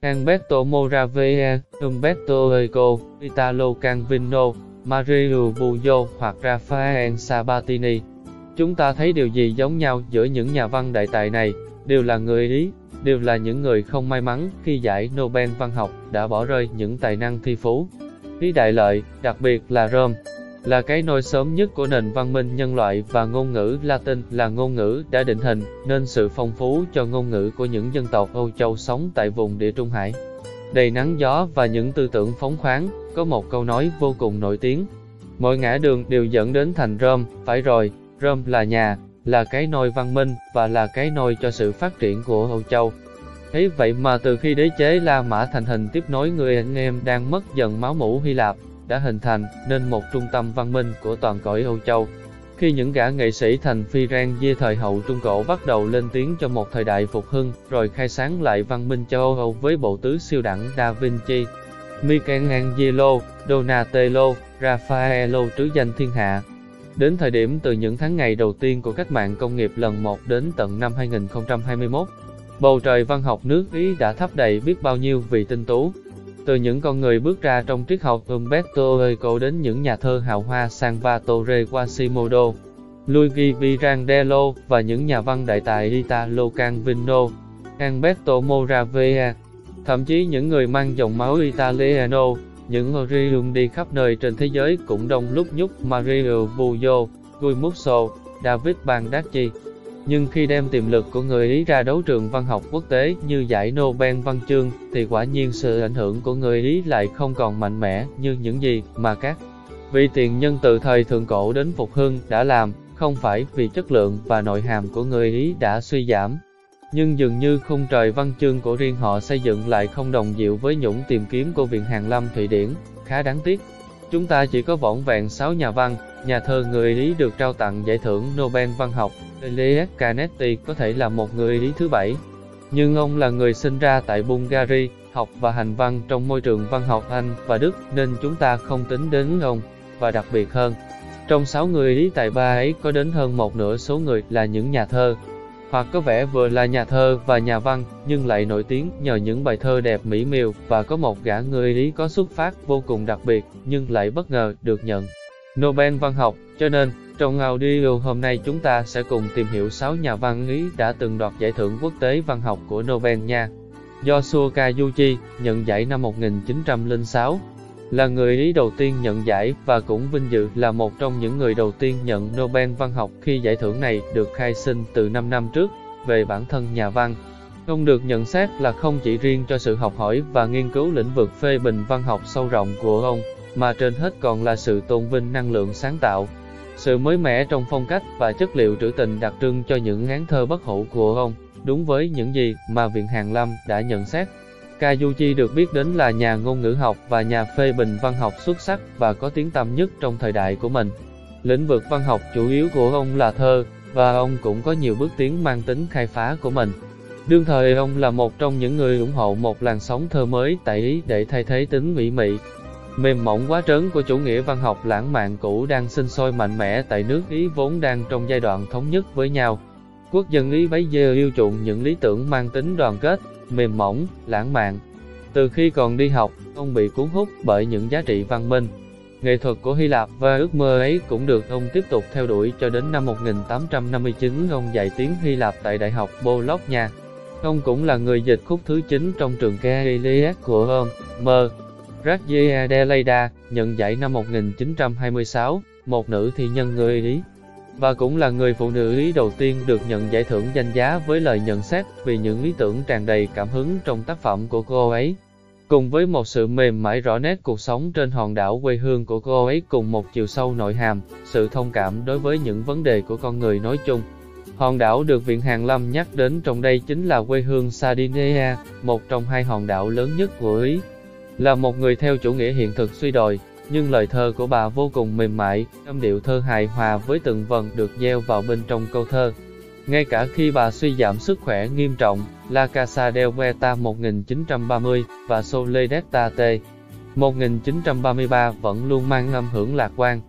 Alberto Moravia, Umberto Eco, Italo Calvino, Mario Buio hoặc Rafael Sabatini. Chúng ta thấy điều gì giống nhau giữa những nhà văn đại tài này, đều là người Ý, đều là những người không may mắn khi giải Nobel văn học đã bỏ rơi những tài năng thi phú. Ý đại lợi, đặc biệt là Rome, là cái nôi sớm nhất của nền văn minh nhân loại và ngôn ngữ Latin là ngôn ngữ đã định hình nên sự phong phú cho ngôn ngữ của những dân tộc Âu Châu sống tại vùng địa Trung Hải. Đầy nắng gió và những tư tưởng phóng khoáng, có một câu nói vô cùng nổi tiếng. Mọi ngã đường đều dẫn đến thành Rome, phải rồi, Rome là nhà, là cái nôi văn minh và là cái nôi cho sự phát triển của Âu Châu. Thế vậy mà từ khi đế chế La Mã thành hình tiếp nối người anh em đang mất dần máu mủ Hy Lạp, đã hình thành nên một trung tâm văn minh của toàn cõi Âu Châu. Khi những gã nghệ sĩ thành phi rang dê thời hậu Trung Cổ bắt đầu lên tiếng cho một thời đại phục hưng, rồi khai sáng lại văn minh châu Âu với bộ tứ siêu đẳng Da Vinci, Michelangelo, Donatello, Raffaello trứ danh thiên hạ. Đến thời điểm từ những tháng ngày đầu tiên của cách mạng công nghiệp lần 1 đến tận năm 2021, bầu trời văn học nước Ý đã thắp đầy biết bao nhiêu vị tinh tú, từ những con người bước ra trong triết học Umberto Eco đến những nhà thơ hào hoa Salvatore Quasimodo, Luigi Pirandello và những nhà văn đại tài Italo Calvino, Alberto Moravia, thậm chí những người mang dòng máu Italiano, những Orium đi khắp nơi trên thế giới cũng đông lúc nhúc Mario Buio, Guy Musso, David Baldacci. Nhưng khi đem tiềm lực của người Ý ra đấu trường văn học quốc tế như giải Nobel văn chương, thì quả nhiên sự ảnh hưởng của người Ý lại không còn mạnh mẽ như những gì mà các vị tiền nhân từ thời thượng cổ đến phục hưng đã làm, không phải vì chất lượng và nội hàm của người Ý đã suy giảm. Nhưng dường như khung trời văn chương của riêng họ xây dựng lại không đồng diệu với những tìm kiếm của Viện Hàn Lâm Thụy Điển, khá đáng tiếc. Chúng ta chỉ có vỏn vẹn 6 nhà văn, nhà thơ người Ý được trao tặng giải thưởng Nobel văn học, Elias Canetti có thể là một người Ý thứ bảy. Nhưng ông là người sinh ra tại Bulgaria, học và hành văn trong môi trường văn học Anh và Đức nên chúng ta không tính đến ông, và đặc biệt hơn. Trong 6 người Ý tại ba ấy có đến hơn một nửa số người là những nhà thơ, hoặc có vẻ vừa là nhà thơ và nhà văn, nhưng lại nổi tiếng nhờ những bài thơ đẹp mỹ miều và có một gã người Ý có xuất phát vô cùng đặc biệt, nhưng lại bất ngờ được nhận Nobel văn học, cho nên, trong audio hôm nay chúng ta sẽ cùng tìm hiểu 6 nhà văn Ý đã từng đoạt giải thưởng quốc tế văn học của Nobel nha. Joshua Kayuchi nhận giải năm 1906, là người Ý đầu tiên nhận giải và cũng vinh dự là một trong những người đầu tiên nhận Nobel văn học khi giải thưởng này được khai sinh từ 5 năm trước, về bản thân nhà văn. Ông được nhận xét là không chỉ riêng cho sự học hỏi và nghiên cứu lĩnh vực phê bình văn học sâu rộng của ông, mà trên hết còn là sự tôn vinh năng lượng sáng tạo, sự mới mẻ trong phong cách và chất liệu trữ tình đặc trưng cho những án thơ bất hủ của ông, đúng với những gì mà Viện Hàn Lâm đã nhận xét. Kayuchi được biết đến là nhà ngôn ngữ học và nhà phê bình văn học xuất sắc và có tiếng tăm nhất trong thời đại của mình. Lĩnh vực văn học chủ yếu của ông là thơ, và ông cũng có nhiều bước tiến mang tính khai phá của mình. Đương thời ông là một trong những người ủng hộ một làn sóng thơ mới tại Ý để thay thế tính mỹ mị, mềm mỏng quá trớn của chủ nghĩa văn học lãng mạn cũ đang sinh sôi mạnh mẽ tại nước Ý vốn đang trong giai đoạn thống nhất với nhau. Quốc dân Ý bấy giờ yêu chuộng những lý tưởng mang tính đoàn kết, mềm mỏng, lãng mạn. Từ khi còn đi học, ông bị cuốn hút bởi những giá trị văn minh. Nghệ thuật của Hy Lạp và ước mơ ấy cũng được ông tiếp tục theo đuổi cho đến năm 1859 ông dạy tiếng Hy Lạp tại Đại học Bologna. Ông cũng là người dịch khúc thứ 9 trong trường ca Iliad của ông, M. Radje Adelaida, nhận giải năm 1926, một nữ thi nhân người Ý, và cũng là người phụ nữ Ý đầu tiên được nhận giải thưởng danh giá với lời nhận xét vì những ý tưởng tràn đầy cảm hứng trong tác phẩm của cô ấy. Cùng với một sự mềm mại rõ nét cuộc sống trên hòn đảo quê hương của cô ấy cùng một chiều sâu nội hàm, sự thông cảm đối với những vấn đề của con người nói chung. Hòn đảo được Viện Hàn Lâm nhắc đến trong đây chính là quê hương Sardinia, một trong hai hòn đảo lớn nhất của Ý. Là một người theo chủ nghĩa hiện thực suy đồi, nhưng lời thơ của bà vô cùng mềm mại, âm điệu thơ hài hòa với từng vần được gieo vào bên trong câu thơ. Ngay cả khi bà suy giảm sức khỏe nghiêm trọng, La Casa del Poeta 1930 và Soledad T. 1933 vẫn luôn mang âm hưởng lạc quan.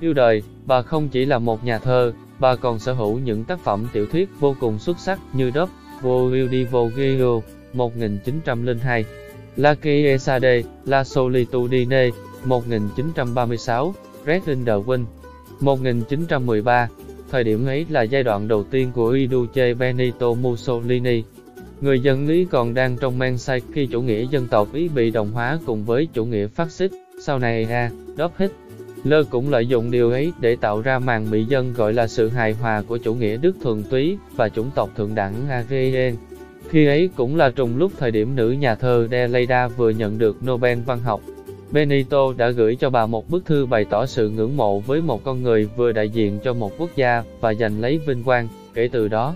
Yêu đời, bà không chỉ là một nhà thơ, bà còn sở hữu những tác phẩm tiểu thuyết vô cùng xuất sắc như Dove, Vô di 1902. La Chiesa La Solitudine, 1936, Red in the Wind, 1913. Thời điểm ấy là giai đoạn đầu tiên của Iduce Benito Mussolini. Người dân Ý còn đang trong men say khi chủ nghĩa dân tộc Ý bị đồng hóa cùng với chủ nghĩa phát xít. Sau này Adolf Hitler cũng lợi dụng điều ấy để tạo ra màn mỹ dân gọi là sự hài hòa của chủ nghĩa Đức thuần túy và chủng tộc thượng đẳng Aryan. Khi ấy cũng là trùng lúc thời điểm nữ nhà thơ Deleida vừa nhận được Nobel văn học. Benito đã gửi cho bà một bức thư bày tỏ sự ngưỡng mộ với một con người vừa đại diện cho một quốc gia và giành lấy vinh quang. Kể từ đó,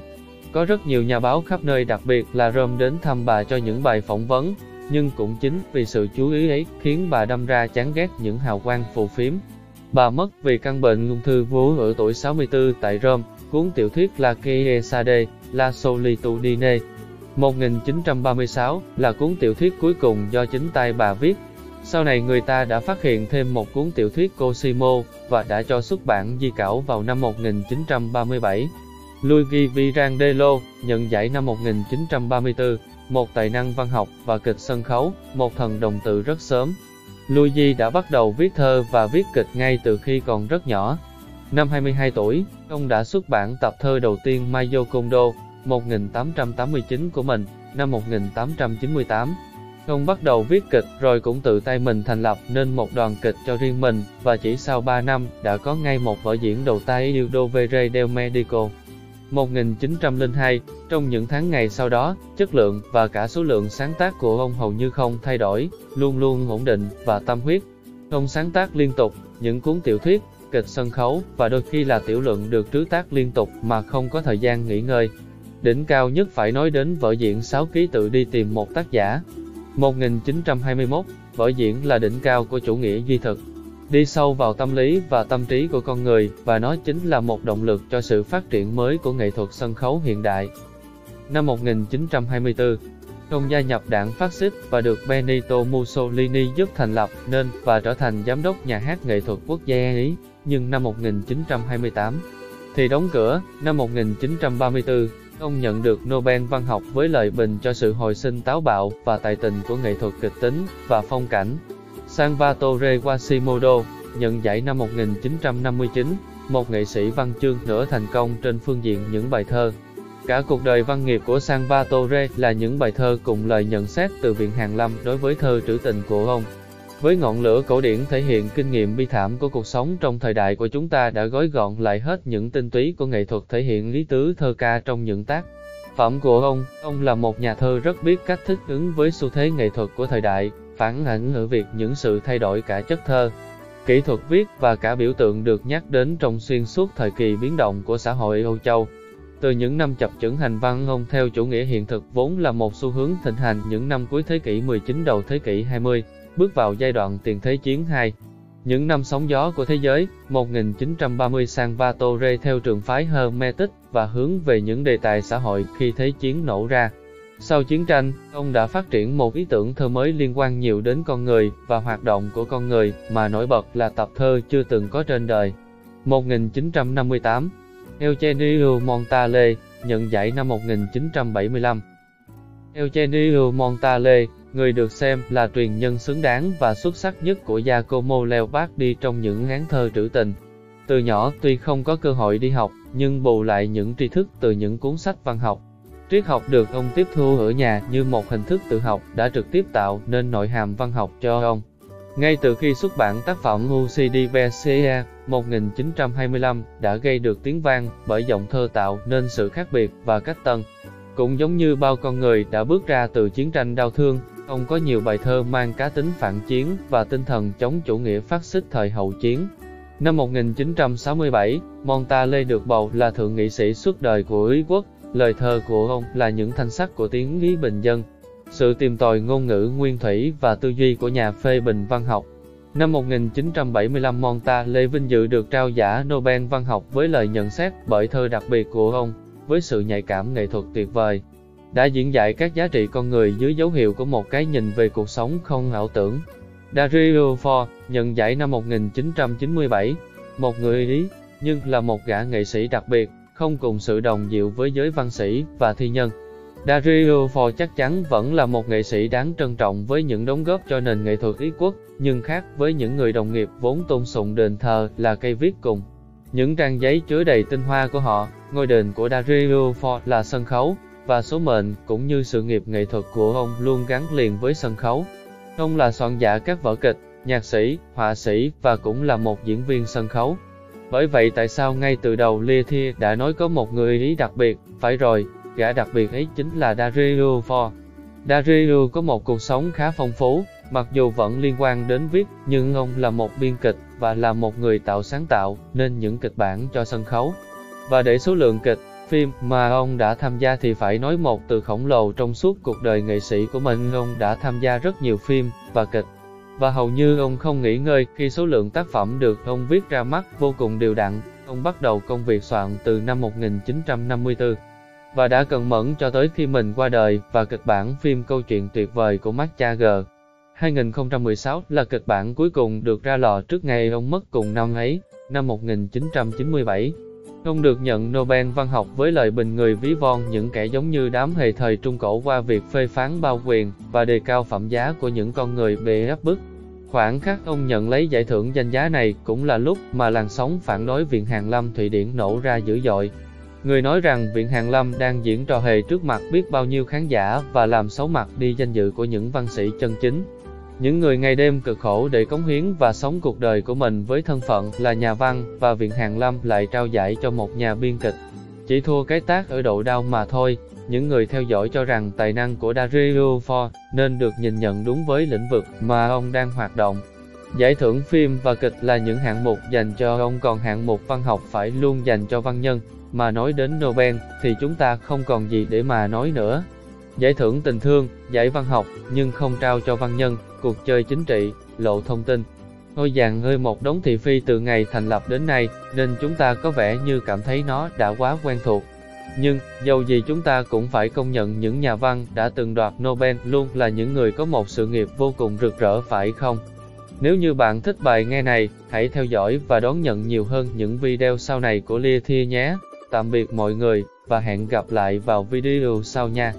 có rất nhiều nhà báo khắp nơi đặc biệt là Rome đến thăm bà cho những bài phỏng vấn, nhưng cũng chính vì sự chú ý ấy khiến bà đâm ra chán ghét những hào quang phù phiếm. Bà mất vì căn bệnh ung thư vú ở tuổi 64 tại Rome, cuốn tiểu thuyết La Chiesa La Solitudine 1936 là cuốn tiểu thuyết cuối cùng do chính tay bà viết. Sau này người ta đã phát hiện thêm một cuốn tiểu thuyết Cosimo và đã cho xuất bản di cảo vào năm 1937. Luigi Pirandello nhận giải năm 1934, một tài năng văn học và kịch sân khấu, một thần đồng tự rất sớm. Luigi đã bắt đầu viết thơ và viết kịch ngay từ khi còn rất nhỏ. Năm 22 tuổi, ông đã xuất bản tập thơ đầu tiên Mayo Kondo, 1889 của mình, năm 1898. Ông bắt đầu viết kịch rồi cũng tự tay mình thành lập nên một đoàn kịch cho riêng mình và chỉ sau 3 năm đã có ngay một vở diễn đầu tay Il Dovere del Medico. 1902, trong những tháng ngày sau đó, chất lượng và cả số lượng sáng tác của ông hầu như không thay đổi, luôn luôn ổn định và tâm huyết. Ông sáng tác liên tục, những cuốn tiểu thuyết, kịch sân khấu và đôi khi là tiểu luận được trứ tác liên tục mà không có thời gian nghỉ ngơi. Đỉnh cao nhất phải nói đến vở diễn 6 ký tự đi tìm một tác giả. 1921, vở diễn là đỉnh cao của chủ nghĩa duy thực. Đi sâu vào tâm lý và tâm trí của con người, và nó chính là một động lực cho sự phát triển mới của nghệ thuật sân khấu hiện đại. Năm 1924, ông gia nhập đảng phát xít và được Benito Mussolini giúp thành lập nên và trở thành giám đốc nhà hát nghệ thuật quốc gia Ý. Nhưng năm 1928, thì đóng cửa, năm 1934, Ông nhận được Nobel văn học với lời bình cho sự hồi sinh táo bạo và tài tình của nghệ thuật kịch tính và phong cảnh. Salvatore Quasimodo nhận giải năm 1959, một nghệ sĩ văn chương nửa thành công trên phương diện những bài thơ. Cả cuộc đời văn nghiệp của Salvatore là những bài thơ cùng lời nhận xét từ Viện Hàn Lâm đối với thơ trữ tình của ông. Với ngọn lửa cổ điển thể hiện kinh nghiệm bi thảm của cuộc sống trong thời đại của chúng ta đã gói gọn lại hết những tinh túy của nghệ thuật thể hiện lý tứ thơ ca trong những tác phẩm của ông. Ông là một nhà thơ rất biết cách thích ứng với xu thế nghệ thuật của thời đại, phản ảnh ở việc những sự thay đổi cả chất thơ, kỹ thuật viết và cả biểu tượng được nhắc đến trong xuyên suốt thời kỳ biến động của xã hội Âu Châu. Từ những năm chập chững hành văn ông theo chủ nghĩa hiện thực vốn là một xu hướng thịnh hành những năm cuối thế kỷ 19 đầu thế kỷ 20 bước vào giai đoạn tiền thế chiến 2. Những năm sóng gió của thế giới, 1930 sang Vatore theo trường phái Hermetic và hướng về những đề tài xã hội khi thế chiến nổ ra. Sau chiến tranh, ông đã phát triển một ý tưởng thơ mới liên quan nhiều đến con người và hoạt động của con người mà nổi bật là tập thơ chưa từng có trên đời. 1958, Eugenio Montale nhận giải năm 1975. Eugenio Montale người được xem là truyền nhân xứng đáng và xuất sắc nhất của Giacomo Leopardi trong những án thơ trữ tình. Từ nhỏ tuy không có cơ hội đi học, nhưng bù lại những tri thức từ những cuốn sách văn học. Triết học được ông tiếp thu ở nhà như một hình thức tự học đã trực tiếp tạo nên nội hàm văn học cho ông. Ngay từ khi xuất bản tác phẩm UCD Bersia 1925 đã gây được tiếng vang bởi giọng thơ tạo nên sự khác biệt và cách tân. Cũng giống như bao con người đã bước ra từ chiến tranh đau thương, Ông có nhiều bài thơ mang cá tính phản chiến và tinh thần chống chủ nghĩa phát xít thời hậu chiến. Năm 1967, Montale được bầu là thượng nghị sĩ suốt đời của Ý quốc. Lời thơ của ông là những thanh sắc của tiếng Ý bình dân. Sự tìm tòi ngôn ngữ nguyên thủy và tư duy của nhà phê bình văn học. Năm 1975 Montale vinh dự được trao giả Nobel văn học với lời nhận xét bởi thơ đặc biệt của ông, với sự nhạy cảm nghệ thuật tuyệt vời đã diễn giải các giá trị con người dưới dấu hiệu của một cái nhìn về cuộc sống không ảo tưởng. Dario Fo nhận giải năm 1997, một người Ý, nhưng là một gã nghệ sĩ đặc biệt, không cùng sự đồng diệu với giới văn sĩ và thi nhân. Dario Fo chắc chắn vẫn là một nghệ sĩ đáng trân trọng với những đóng góp cho nền nghệ thuật Ý quốc, nhưng khác với những người đồng nghiệp vốn tôn sùng đền thờ là cây viết cùng. Những trang giấy chứa đầy tinh hoa của họ, ngôi đền của Dario Fo là sân khấu, và số mệnh cũng như sự nghiệp nghệ thuật của ông luôn gắn liền với sân khấu. Ông là soạn giả các vở kịch, nhạc sĩ, họa sĩ và cũng là một diễn viên sân khấu. Bởi vậy tại sao ngay từ đầu Lê Thia đã nói có một người ý đặc biệt, phải rồi, gã đặc biệt ấy chính là Dario Fo. Dario có một cuộc sống khá phong phú, mặc dù vẫn liên quan đến viết, nhưng ông là một biên kịch và là một người tạo sáng tạo nên những kịch bản cho sân khấu. Và để số lượng kịch, phim mà ông đã tham gia thì phải nói một từ khổng lồ trong suốt cuộc đời nghệ sĩ của mình. Ông đã tham gia rất nhiều phim và kịch, và hầu như ông không nghỉ ngơi khi số lượng tác phẩm được ông viết ra mắt vô cùng đều đặn. Ông bắt đầu công việc soạn từ năm 1954 và đã cần mẫn cho tới khi mình qua đời và kịch bản phim câu chuyện tuyệt vời của Mark Jagger. 2016 là kịch bản cuối cùng được ra lò trước ngày ông mất cùng năm ấy, năm 1997. Ông được nhận Nobel văn học với lời bình người ví von những kẻ giống như đám hề thời Trung Cổ qua việc phê phán bao quyền và đề cao phẩm giá của những con người bị áp bức. Khoảng khắc ông nhận lấy giải thưởng danh giá này cũng là lúc mà làn sóng phản đối Viện Hàn Lâm Thụy Điển nổ ra dữ dội. Người nói rằng Viện Hàn Lâm đang diễn trò hề trước mặt biết bao nhiêu khán giả và làm xấu mặt đi danh dự của những văn sĩ chân chính. Những người ngày đêm cực khổ để cống hiến và sống cuộc đời của mình với thân phận là nhà văn và Viện Hàn Lâm lại trao giải cho một nhà biên kịch. Chỉ thua cái tác ở độ đau mà thôi, những người theo dõi cho rằng tài năng của Dario Fo nên được nhìn nhận đúng với lĩnh vực mà ông đang hoạt động. Giải thưởng phim và kịch là những hạng mục dành cho ông còn hạng mục văn học phải luôn dành cho văn nhân, mà nói đến Nobel thì chúng ta không còn gì để mà nói nữa. Giải thưởng tình thương, giải văn học, nhưng không trao cho văn nhân, cuộc chơi chính trị, lộ thông tin. Ngôi vàng ơi một đống thị phi từ ngày thành lập đến nay, nên chúng ta có vẻ như cảm thấy nó đã quá quen thuộc. Nhưng, dầu gì chúng ta cũng phải công nhận những nhà văn đã từng đoạt Nobel luôn là những người có một sự nghiệp vô cùng rực rỡ phải không? Nếu như bạn thích bài nghe này, hãy theo dõi và đón nhận nhiều hơn những video sau này của Lia Thia nhé. Tạm biệt mọi người, và hẹn gặp lại vào video sau nha.